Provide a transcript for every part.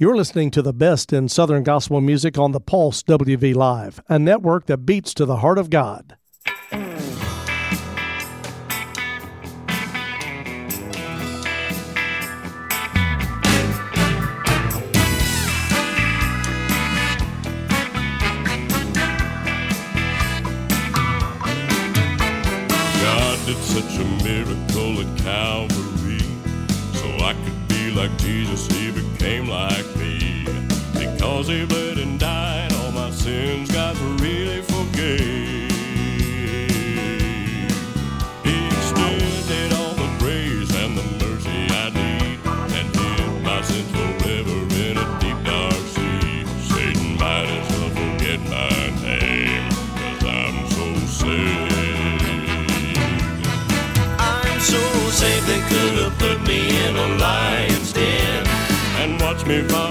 You're listening to the best in Southern gospel music on the Pulse WV Live, a network that beats to the heart of God. such a miracle at Calvary, so I could be like Jesus me by.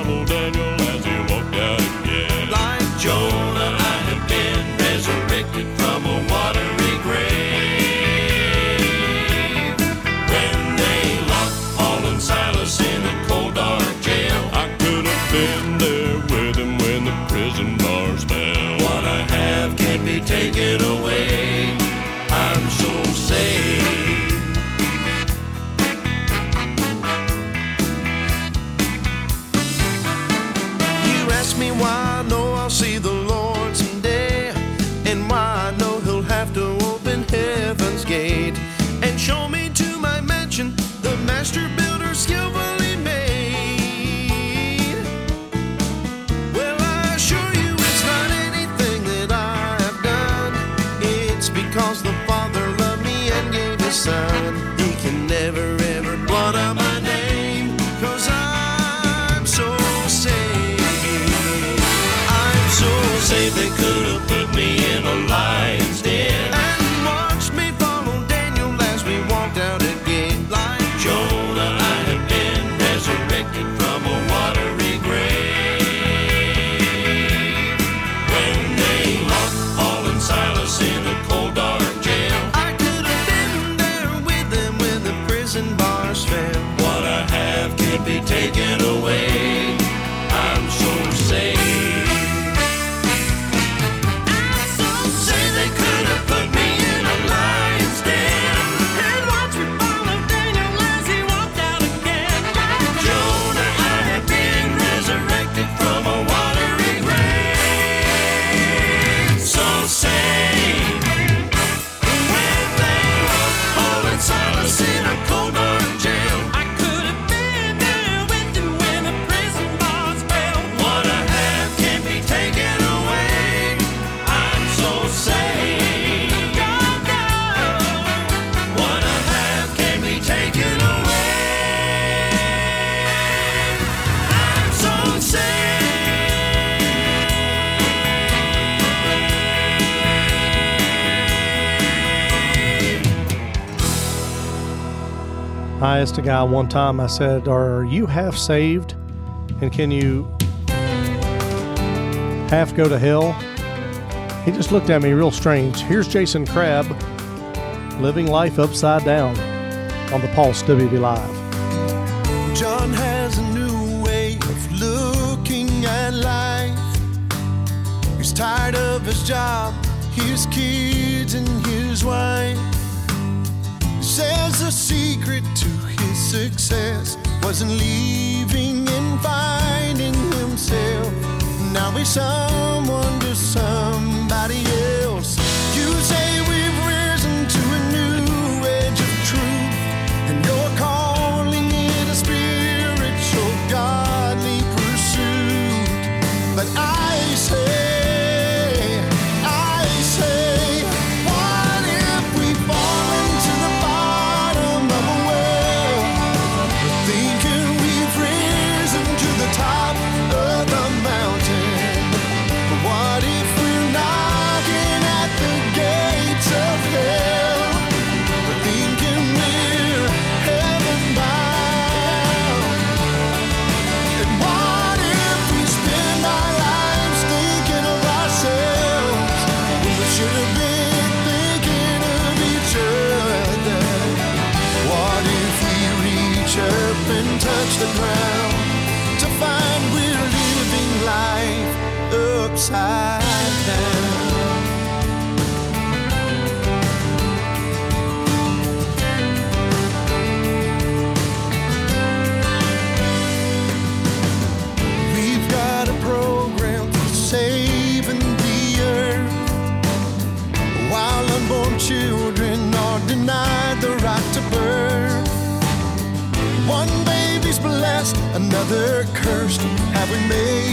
the sun. I asked a guy one time, I said, Are you half saved? And can you half go to hell? He just looked at me real strange. Here's Jason Crabb living life upside down on the Pulse WV Live. John has a new way of looking at life. He's tired of his job, his kids, and his wife says the secret to his success wasn't leaving and finding himself. Now he's someone to someone. We made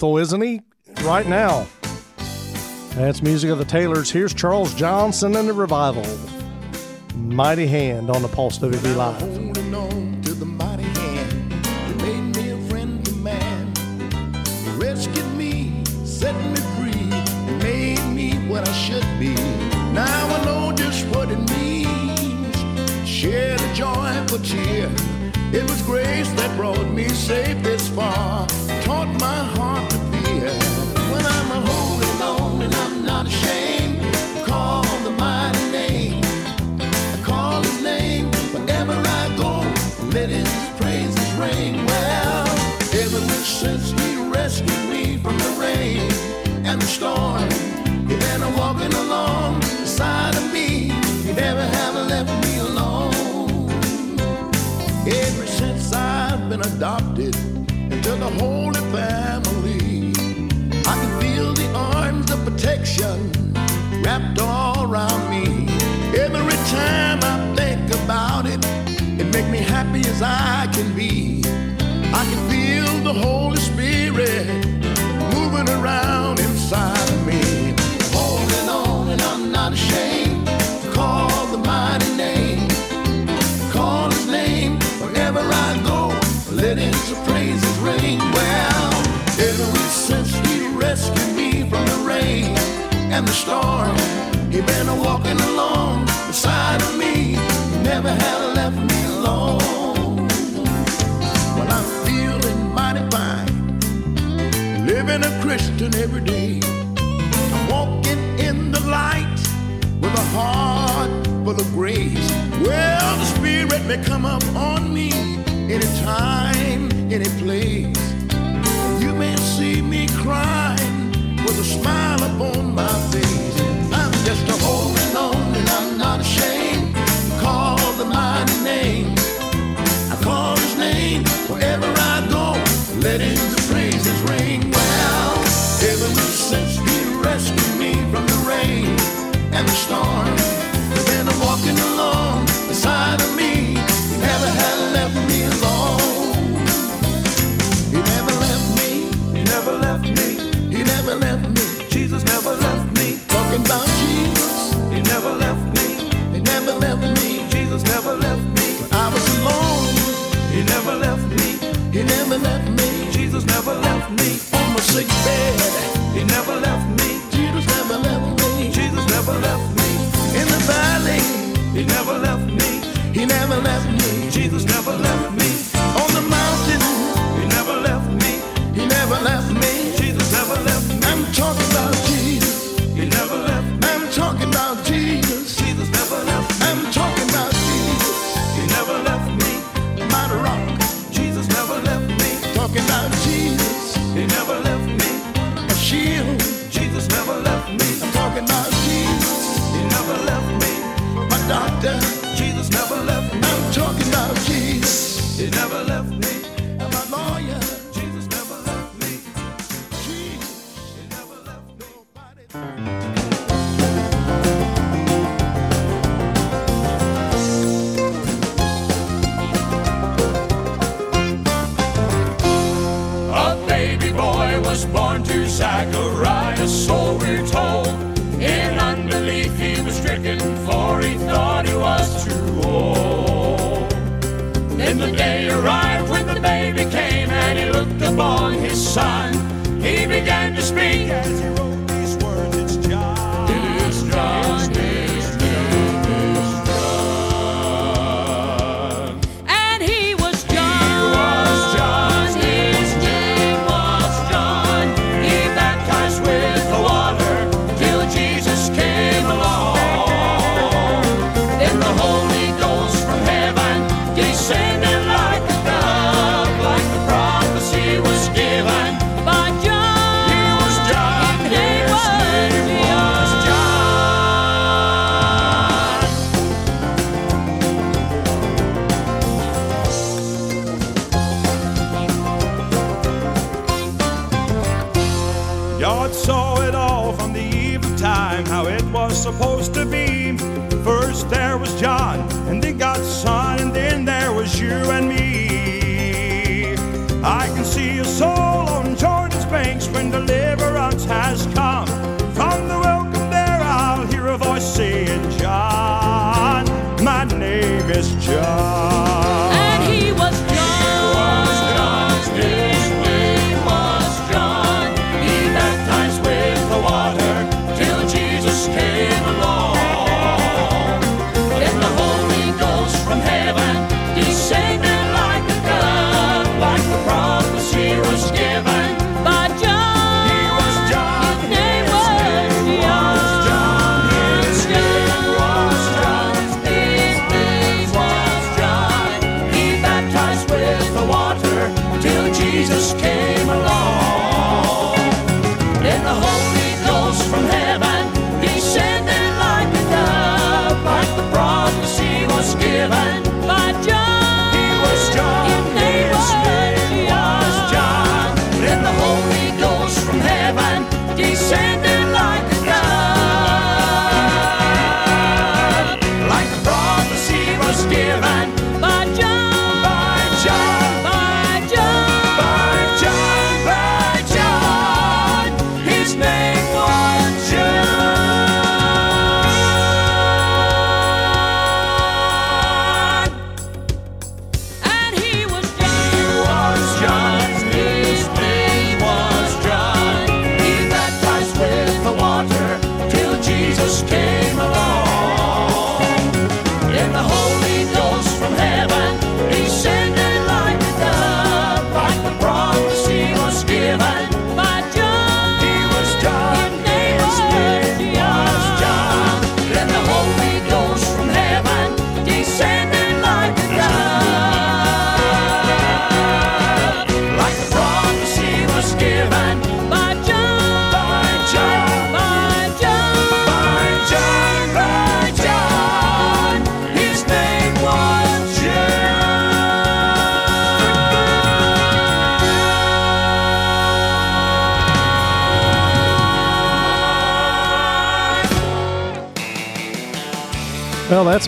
faithful, isn't he? Right now. That's music of the Taylors. Here's Charles Johnson and the revival. Mighty Hand on the Pulse WV Live. holding the storm. He been a walking along beside of me. He never had left me alone. Well, I'm feeling mighty fine, living a Christian every day. I'm walking in the light with a heart full of grace. Well, the Spirit may come up on me anytime, any place. You may see me crying with a smile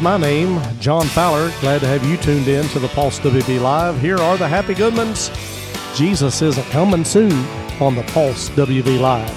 my name, John Fowler. Glad to have you tuned in to the Pulse WV Live. Here are the Happy Goodmans. Jesus is a coming soon on the Pulse WV Live.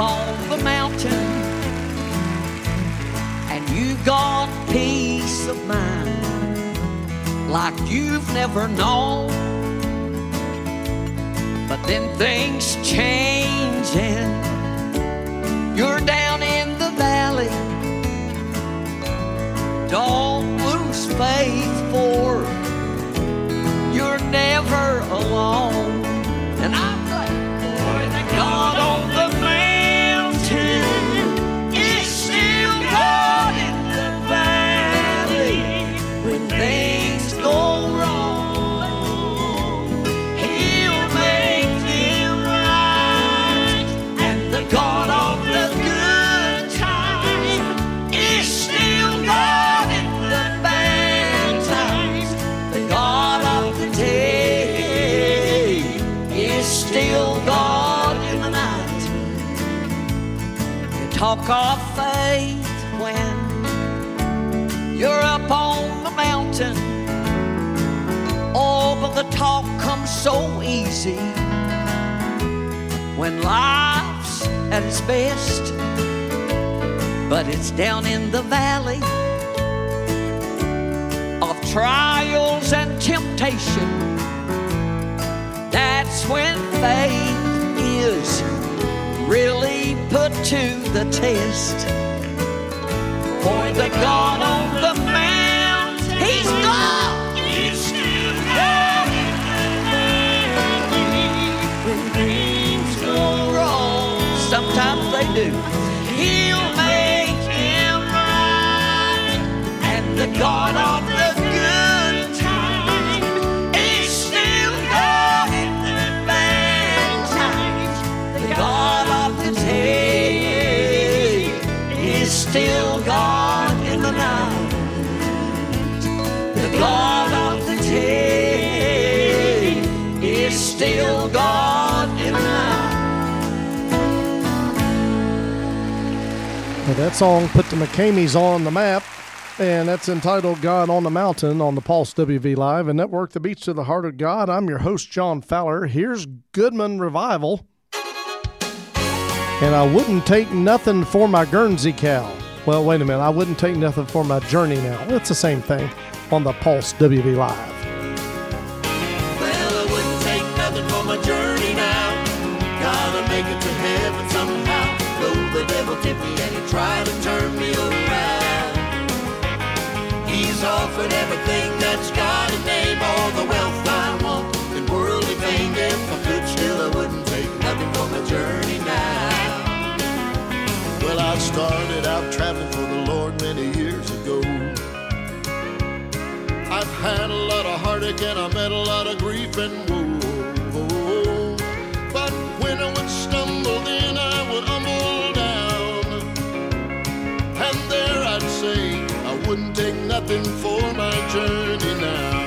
off the mountain and you got peace of mind like you've never known. But then things change and you're down in the valley. Don't lose faith for you're never alone. And I Of faith when you're up on the mountain. Oh, but the talk comes so easy when life's at its best. But it's down in the valley of trials and temptation. That's when faith is really put to the test. For the God on the mountain. He's God. He's still there. When things go wrong, sometimes they do. He'll make him right. And the God of That song put the McKameys on the map, and that's entitled God on the Mountain on the Pulse WV Live and Network, the Beats to the Heart of God. I'm your host, John Fowler. Here's Goodman Revival. And I wouldn't take nothing for my Guernsey cow. Well, wait a minute. I wouldn't take nothing for my journey now. It's the same thing on the Pulse WV Live. He's offered everything that's got a name, all the wealth I want, and worldly fame. If I could still, I wouldn't take nothing for my journey now. Well, I started out traveling for the Lord many years ago. I've had a lot of heartache and I've met a lot of grief and woe. Nothing for my journey now.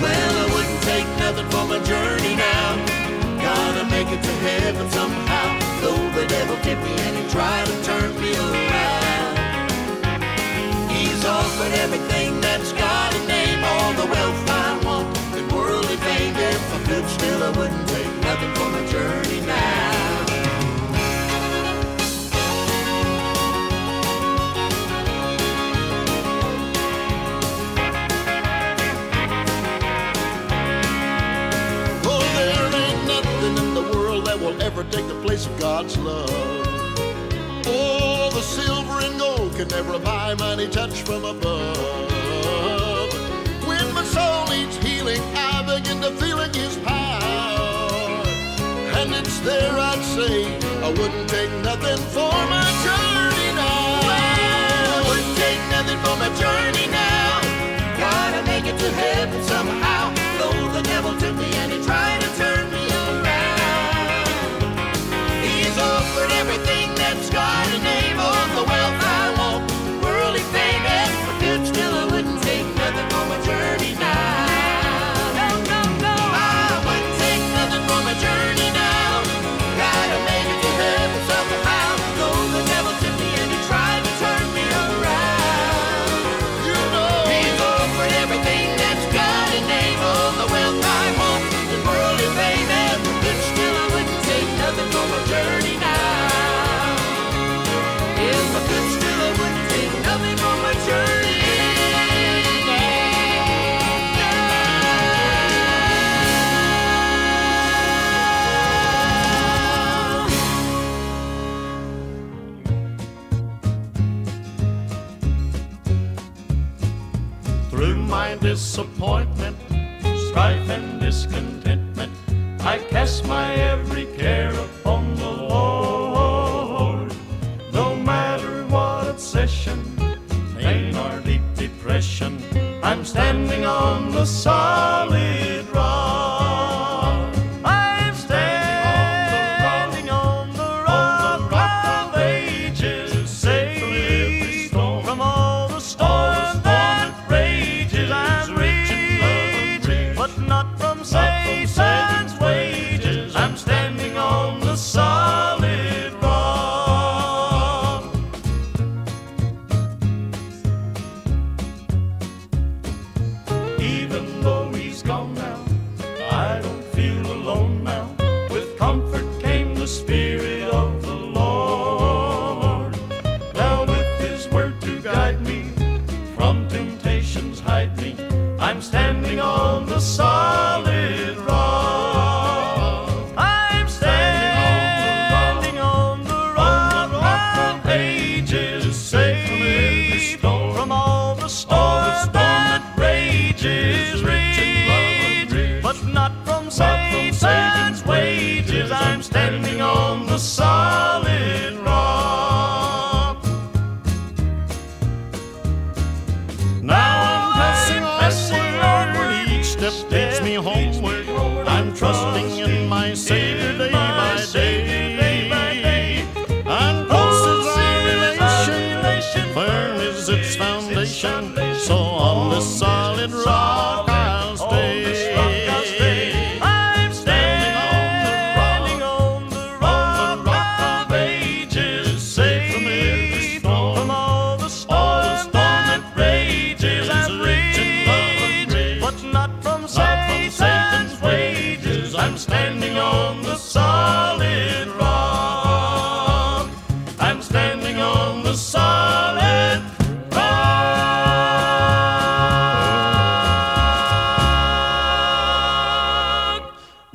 Well, I wouldn't take nothing for my journey now. Gotta make it to heaven somehow. Though the devil tempt me and he tried to turn me around. He's offered everything that's got a name, all the wealth I want, and worldly fame. If I could still, I wouldn't take nothing for my journey now. God's love. Oh, the silver and gold can never buy money touch from above.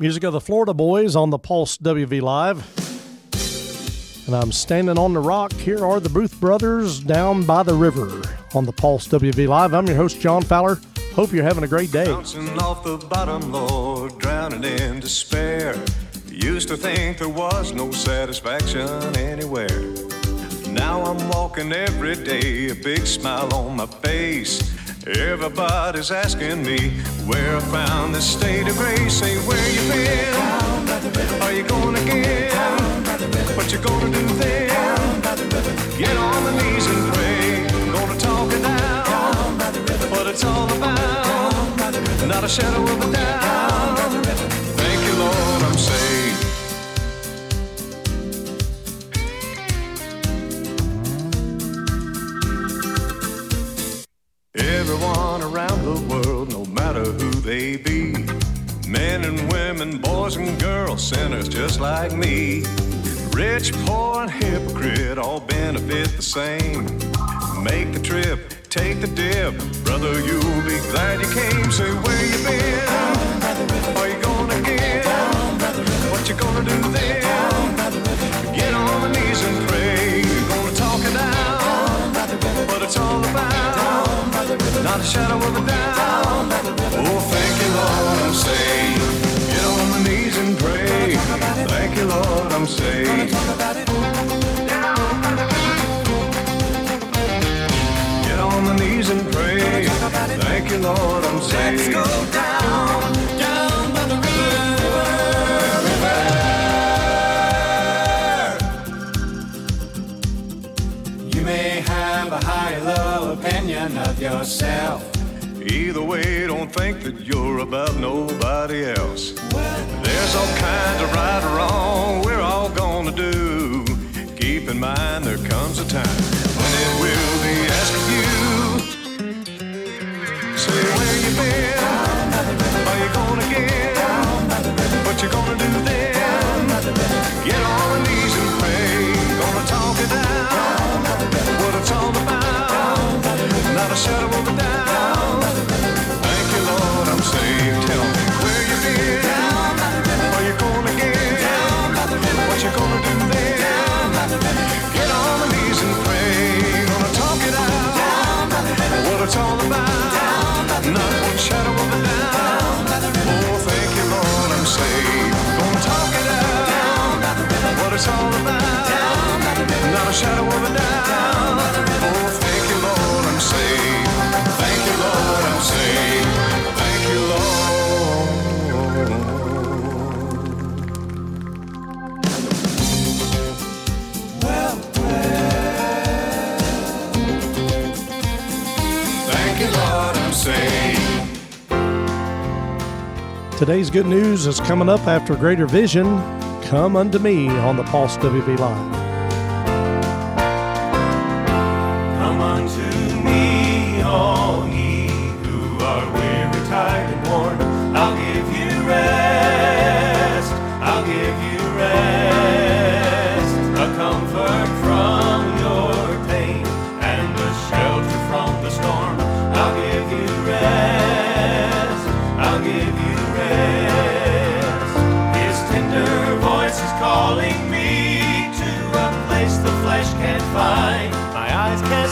Music of the Florida Boys on the Pulse WV Live. And I'm standing on the rock. Here are the Booth Brothers down by the river on the Pulse WV Live. I'm your host, John Fowler. Hope you're having a great day. Bouncing off the bottom, Lord, drowning in despair. Used to think there was no satisfaction anywhere. Now I'm walking every day, a big smile on my face. Everybody's asking me where I found this state of grace. Say, where you been? Are you going again? What you gonna do then? Get on the knees and pray. Gonna talk it down. What it's all about. Not a shadow of a doubt. Everyone around the world, no matter who they be, men and women, boys and girls, sinners just like me. Rich, poor, and hypocrite all benefit the same. Make the trip, take the dip, brother, you'll be glad you came. Say where you been? Are you gonna get? What you gonna do then? Get on the knees and pray. You're gonna talk it out, what it's all about. Not a shadow of a doubt. Oh, thank you, Lord, I'm saved. Get on the knees and pray. Thank you, Lord, I'm saved. Get on the knees and pray. Thank you, Lord, I'm saved. Let's go down may have a high, low opinion of yourself. Either way, don't think that you're above nobody else. There's all kinds of right or wrong we're all gonna do. Keep in mind there comes a time when it will be asked of you. Say where you been? Are you gonna get? What you gonna do then? Get on shadow of a doubt. Oh, thank you, Lord, I'm saved. Thank you, Lord, I'm saved. Thank you, Lord. Thank you, Lord, I'm saved. Today's good news is coming up after Greater Vision. Come unto me on the Pulse WV Live. Calling me to a place the flesh can't find. My eyes can't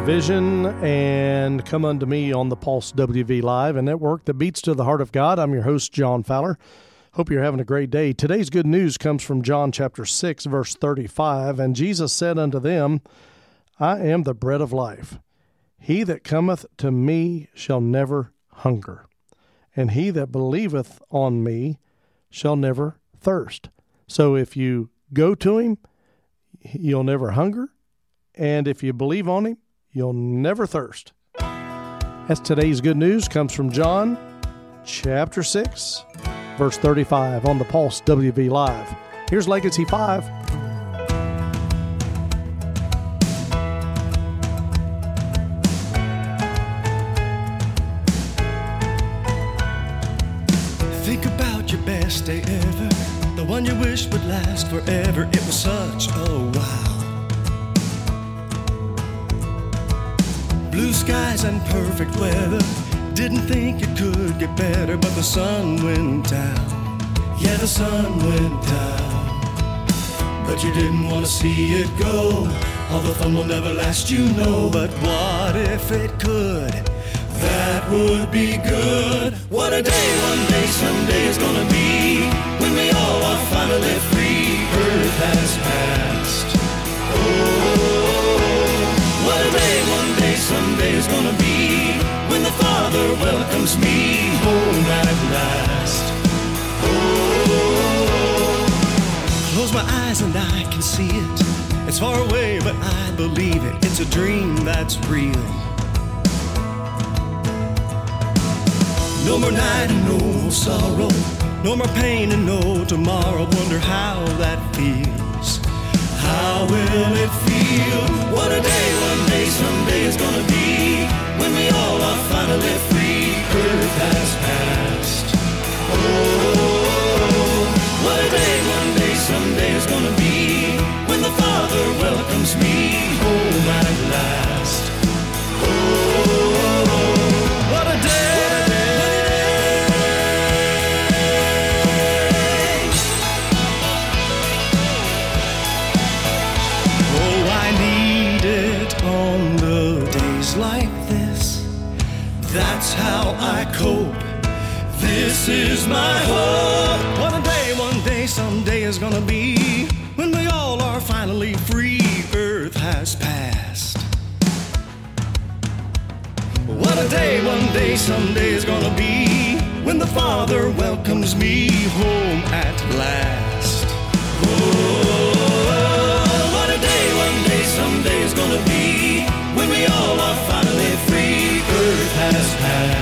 Greater Vision and Come Unto Me on the Pulse WV Live, a network that beats to the heart of God. I'm your host, John Fowler. Hope you're having a great day. Today's good news comes from John chapter 6, verse 35. And Jesus said unto them, I am the bread of life. He that cometh to me shall never hunger, and he that believeth on me shall never thirst. So if you go to him, you'll never hunger, and if you believe on him, you'll never thirst. As today's good news comes from John chapter 6, verse 35 on the Pulse WV Live. Here's Legacy 5. Think about your best day ever, the one you wish would last forever. It was such a wow. Blue skies and perfect weather. Didn't think it could get better, but the sun went down. Yeah, the sun went down. But you didn't want to see it go. All the fun will never last, you know. But what if it could? That would be good. What a day, one day, someday is gonna be. When we all are finally free. Earth has passed. One day, someday is gonna be. When the Father welcomes me home at last. Oh, close my eyes and I can see it. It's far away, but I believe it. It's a dream that's real. No more night and no more sorrow. No more pain and no tomorrow. Wonder how that feels. How will it feel? What a day, one day, someday is gonna be. When we all are finally free. Earth has passed. Oh, what a day, one day, someday is gonna be. When the Father welcomes me home I cope. This is my hope. What a day, one day, someday is gonna be when we all are finally free. Earth has passed. What a day, one day, someday is gonna be when the Father welcomes me home at last. Oh, what a day, one day, someday is gonna be when we all are finally free. Earth has passed.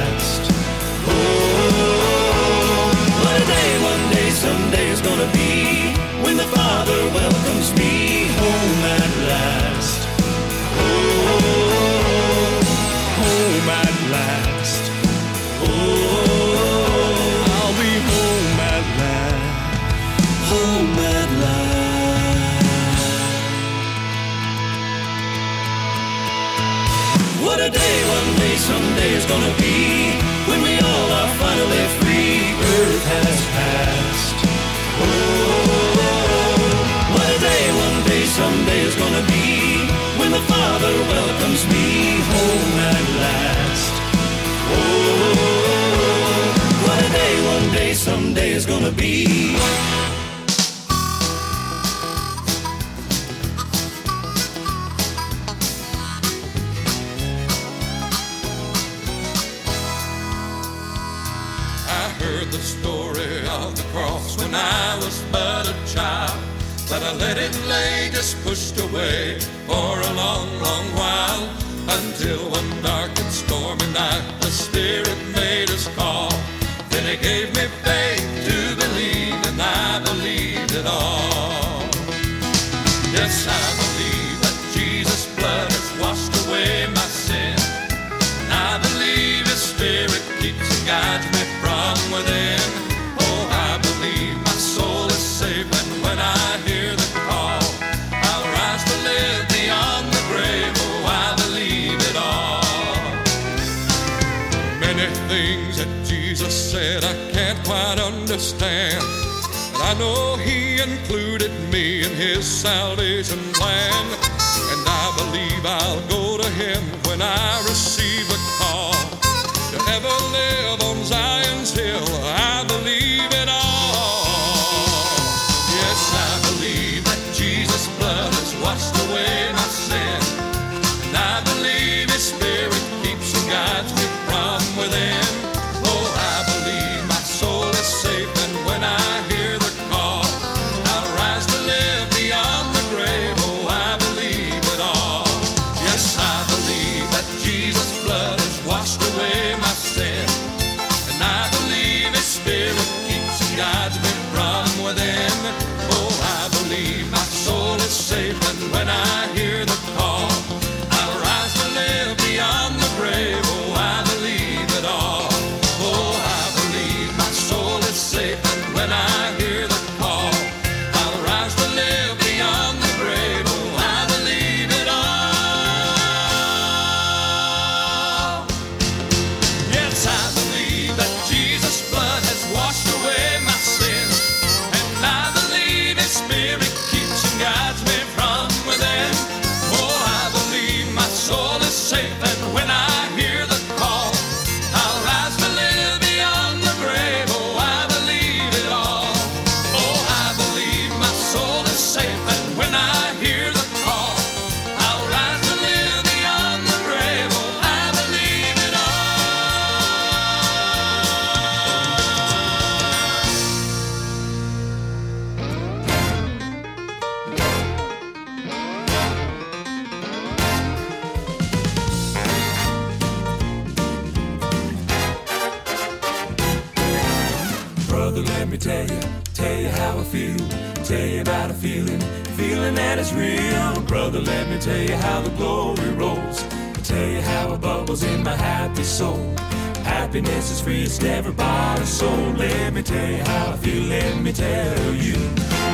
Is gonna be. I heard the story of the cross when I was but a child. But I let it lay, just pushed away for a long, long while. Until one dark and stormy night, the Spirit made us call. Then He gave me Yes, I His salvation plan. And I believe I'll go to Him when I receive the call to ever live on Zion's hill. Blood It's never bought a soul. Let me tell you how I feel, let me tell you.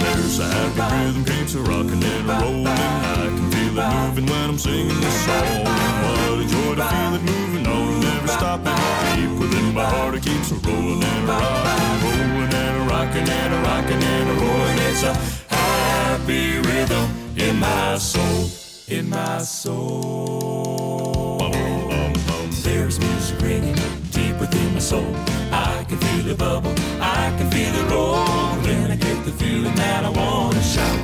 There's a happy rhythm keeps a rocking and a rolling. I can feel it moving when I'm singing this song. What a joy to feel it moving on never stopping. Deep within my heart, it keeps a rolling and a rocking, rolling and a rocking and a rocking and a rolling. It's a happy rhythm in my soul, in my soul. Soul. I can feel it bubble, I can feel it roll. When I get the feeling that I wanna shout,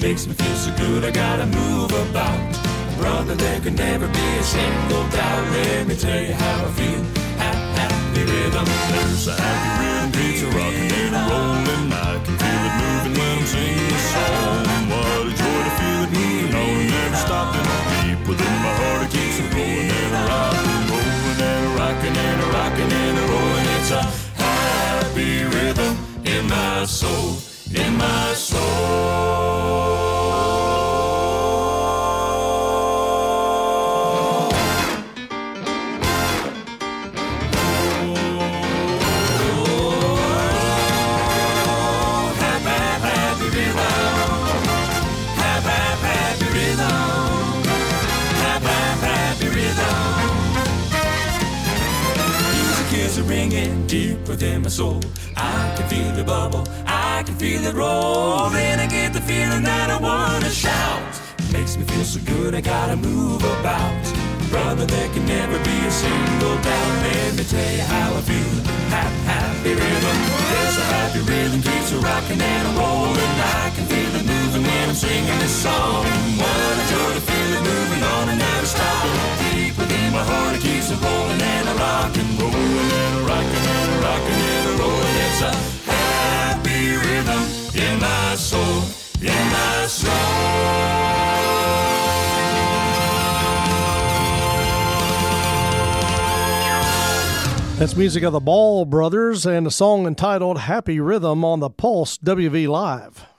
makes me feel so good. I gotta move about. Brother, there can never be a single doubt. Let me tell you how I feel. Ha- Happy rhythm. There's a happy rhythm keeps a rocking and a rolling. I can feel it moving when I'm singing this song. What a joy to feel it moving on never stopping. Deep within my heart, a happy rhythm in my soul, in my soul. Deep within my soul. I can feel the bubble, I can feel it roll. Then I get the feeling that I wanna shout. Makes me feel so good, I gotta move about. Brother, there can never be a single doubt. Let me tell you how I feel. Happy, happy rhythm. There's a happy rhythm, keeps a rocking and a rolling. I can feel it moving when I'm singing this song. What a joy to feel it moving on and never stopping. My heart, keeps it rolling and a rolling and a and a and a. It's a happy rhythm in my soul, in my That's music of the Ball Brothers and a song entitled Happy Rhythm on the Pulse WV Live.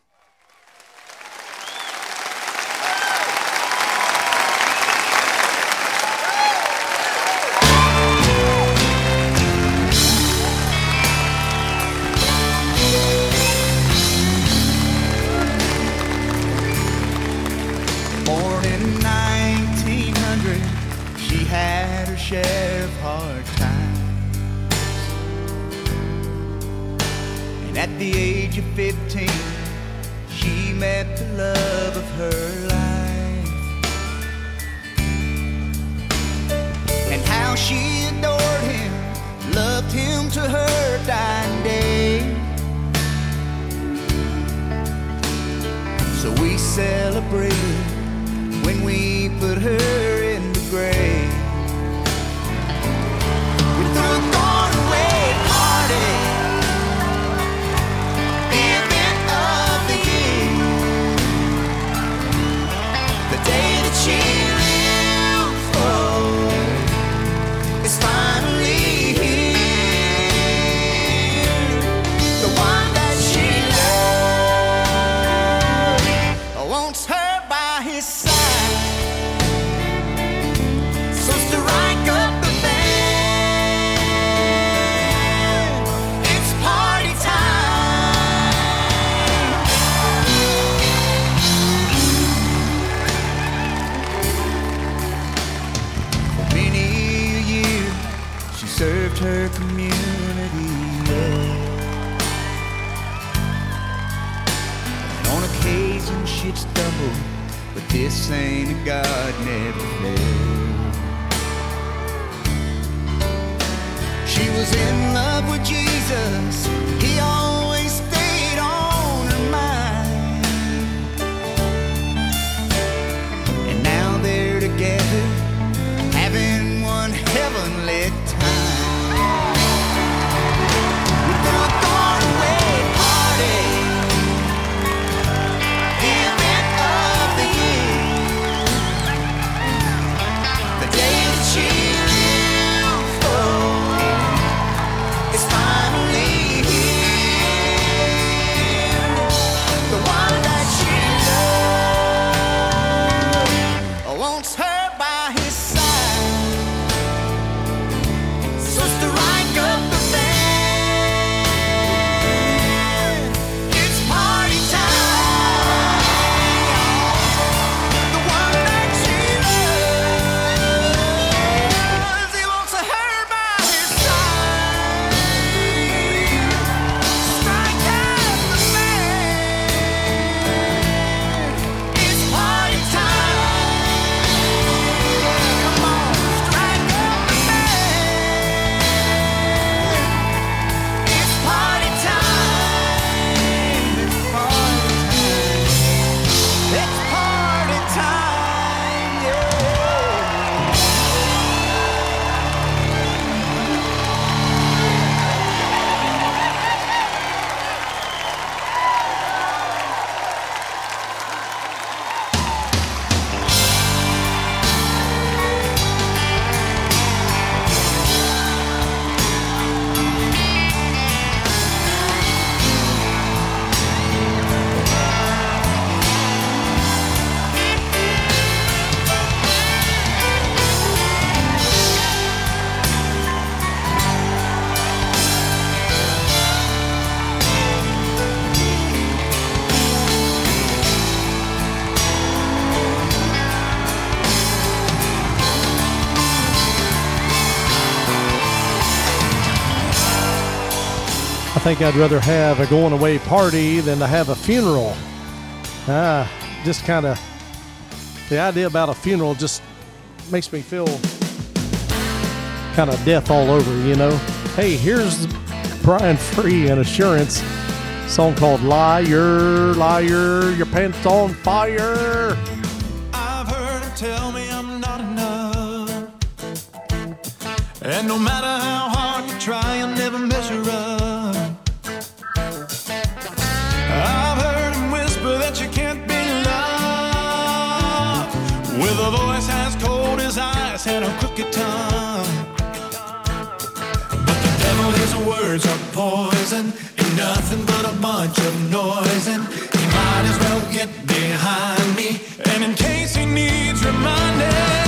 15 saint of God never failed. She was in love with Jesus think I'd rather have a going away party than to have a funeral. Ah, just kind of the idea about a funeral just makes me feel kind of death all over, you know. Hey, here's Brian Free and Assurance song called Liar, Liar, Your Pants on Fire. I've heard tell me I'm not enough. And no matter how hard you try, I never measure up. words are poison ain't nothing but a bunch of noise. And he might as well get behind me. And in case he needs reminding.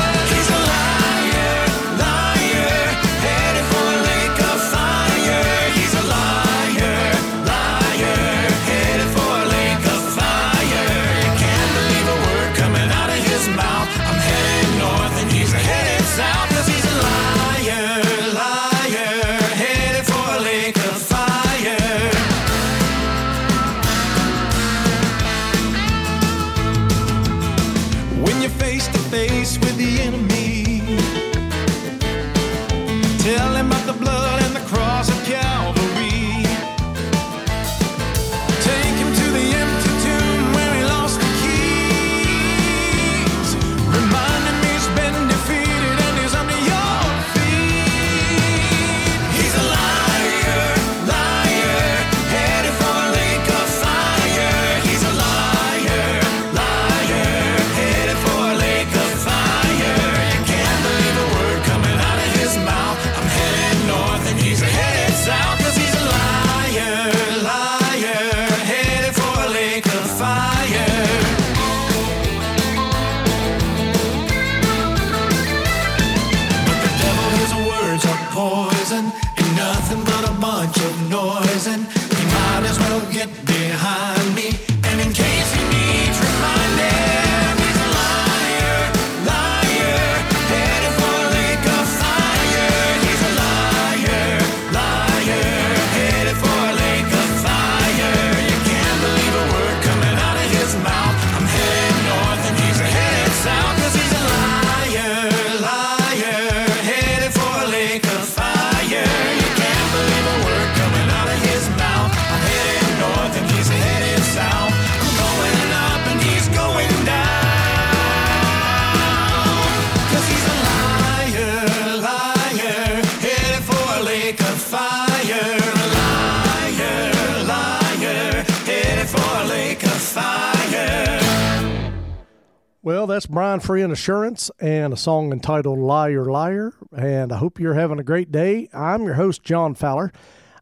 That's Brian Free and Assurance and a song entitled Liar Liar. And I hope you're having a great day. I'm your host, John Fowler.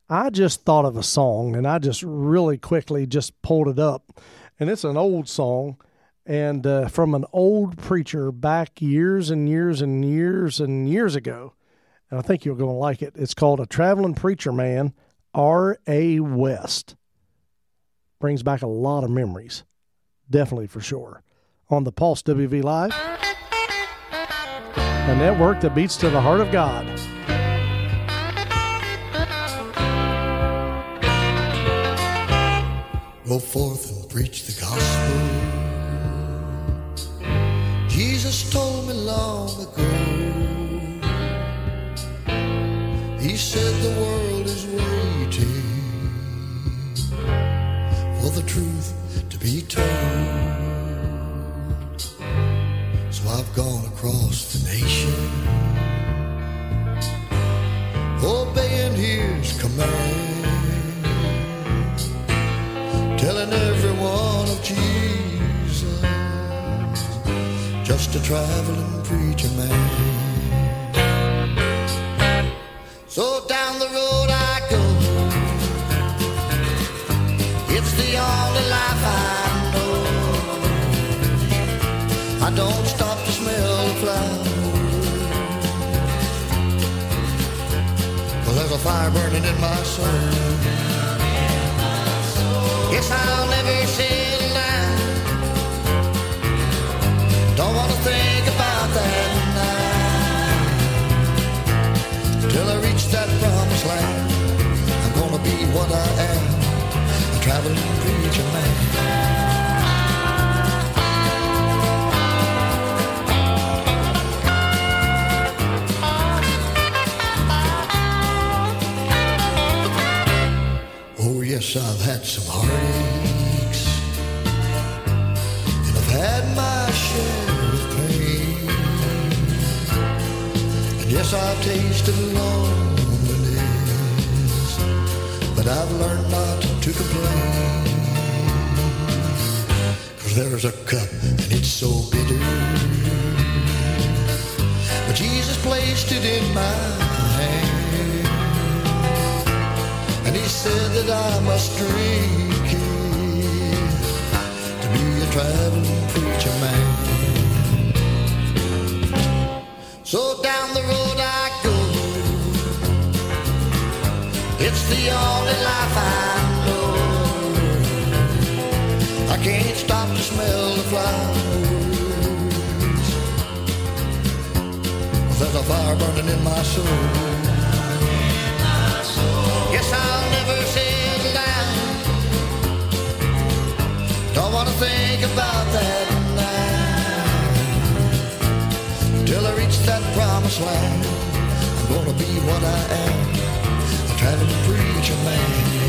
I just thought of a song and I just really quickly just pulled it up. And it's an old song and uh, from an old preacher back years and years and years and years ago. And I think you're going to like it. It's called A Traveling Preacher Man, R.A. West. Brings back a lot of memories. Definitely for sure on the Pulse WV Live, a network that beats to the heart of God. Go forth and preach the gospel. Jesus told me long ago. He said the world is waiting for the truth to be told. I've gone across the nation, obeying his command telling everyone of Jesus, just a traveling preacher man. So down the road I go, it's the only life I know. I don't stop fire burning in my soul. Guess I'll never settle down. Don't wanna think about that now. Till I reach that promised land, I'm gonna be what I am, a traveling preacher man. I've had some heartaches, and I've had my share of pain. And yes, I've tasted loneliness, but I've learned not to complain. Cause there's a cup and it's so bitter, but Jesus placed it in my hand. And he said that I must drink it to be a traveling preacher man. So down the road I go. It's the only life I know. I can't stop to smell the flowers. There's a fire burning in my soul guess I'll never settle down. Don't wanna think about that now. Till I reach that promised land, I'm gonna be what I am. A traveling preacher man.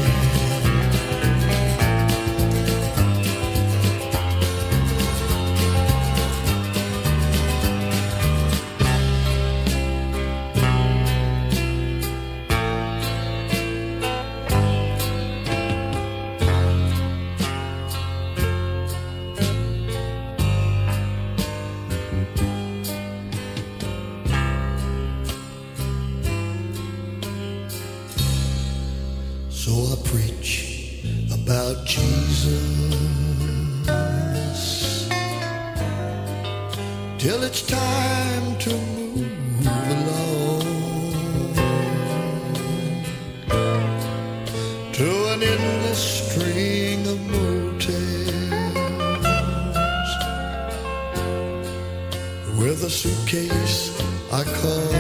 case I call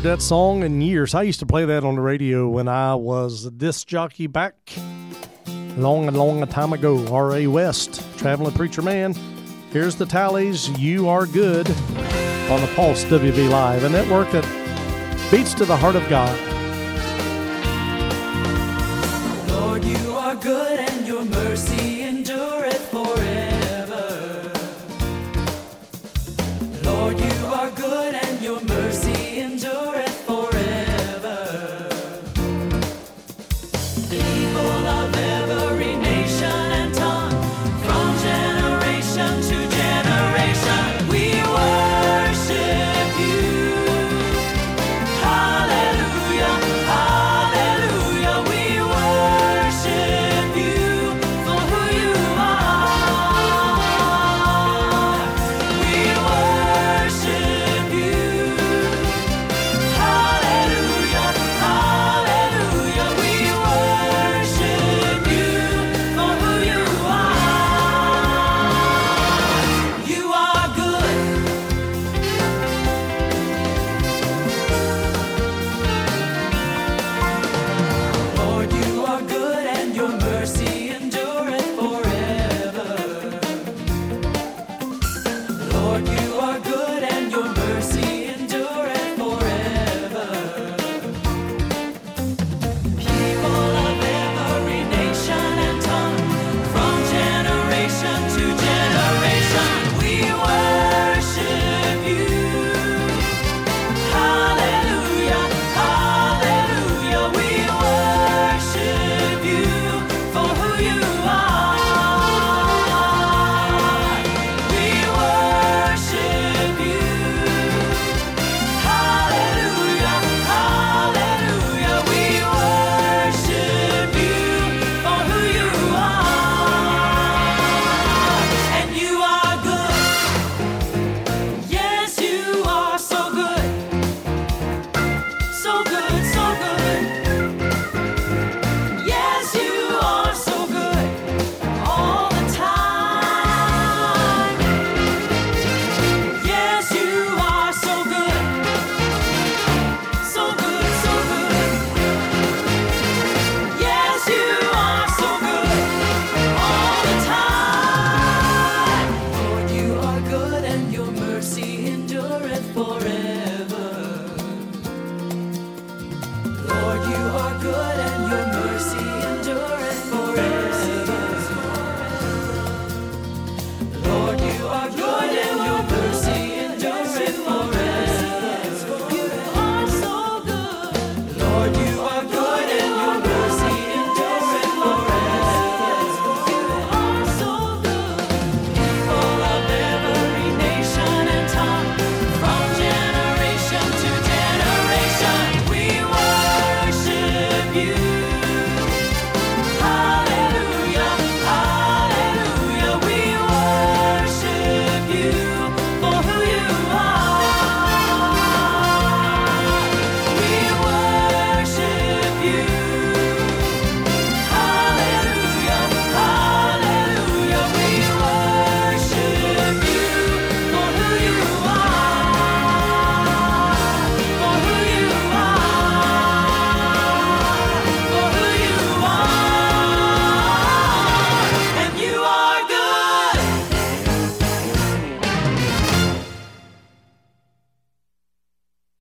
heard that song in years. I used to play that on the radio when I was a disc jockey back long, and long a time ago. R.A. West, Traveling Preacher Man. Here's the Talleys. You are good on the Pulse WV Live, a network that beats to the heart of God. Lord, you are good and your mercy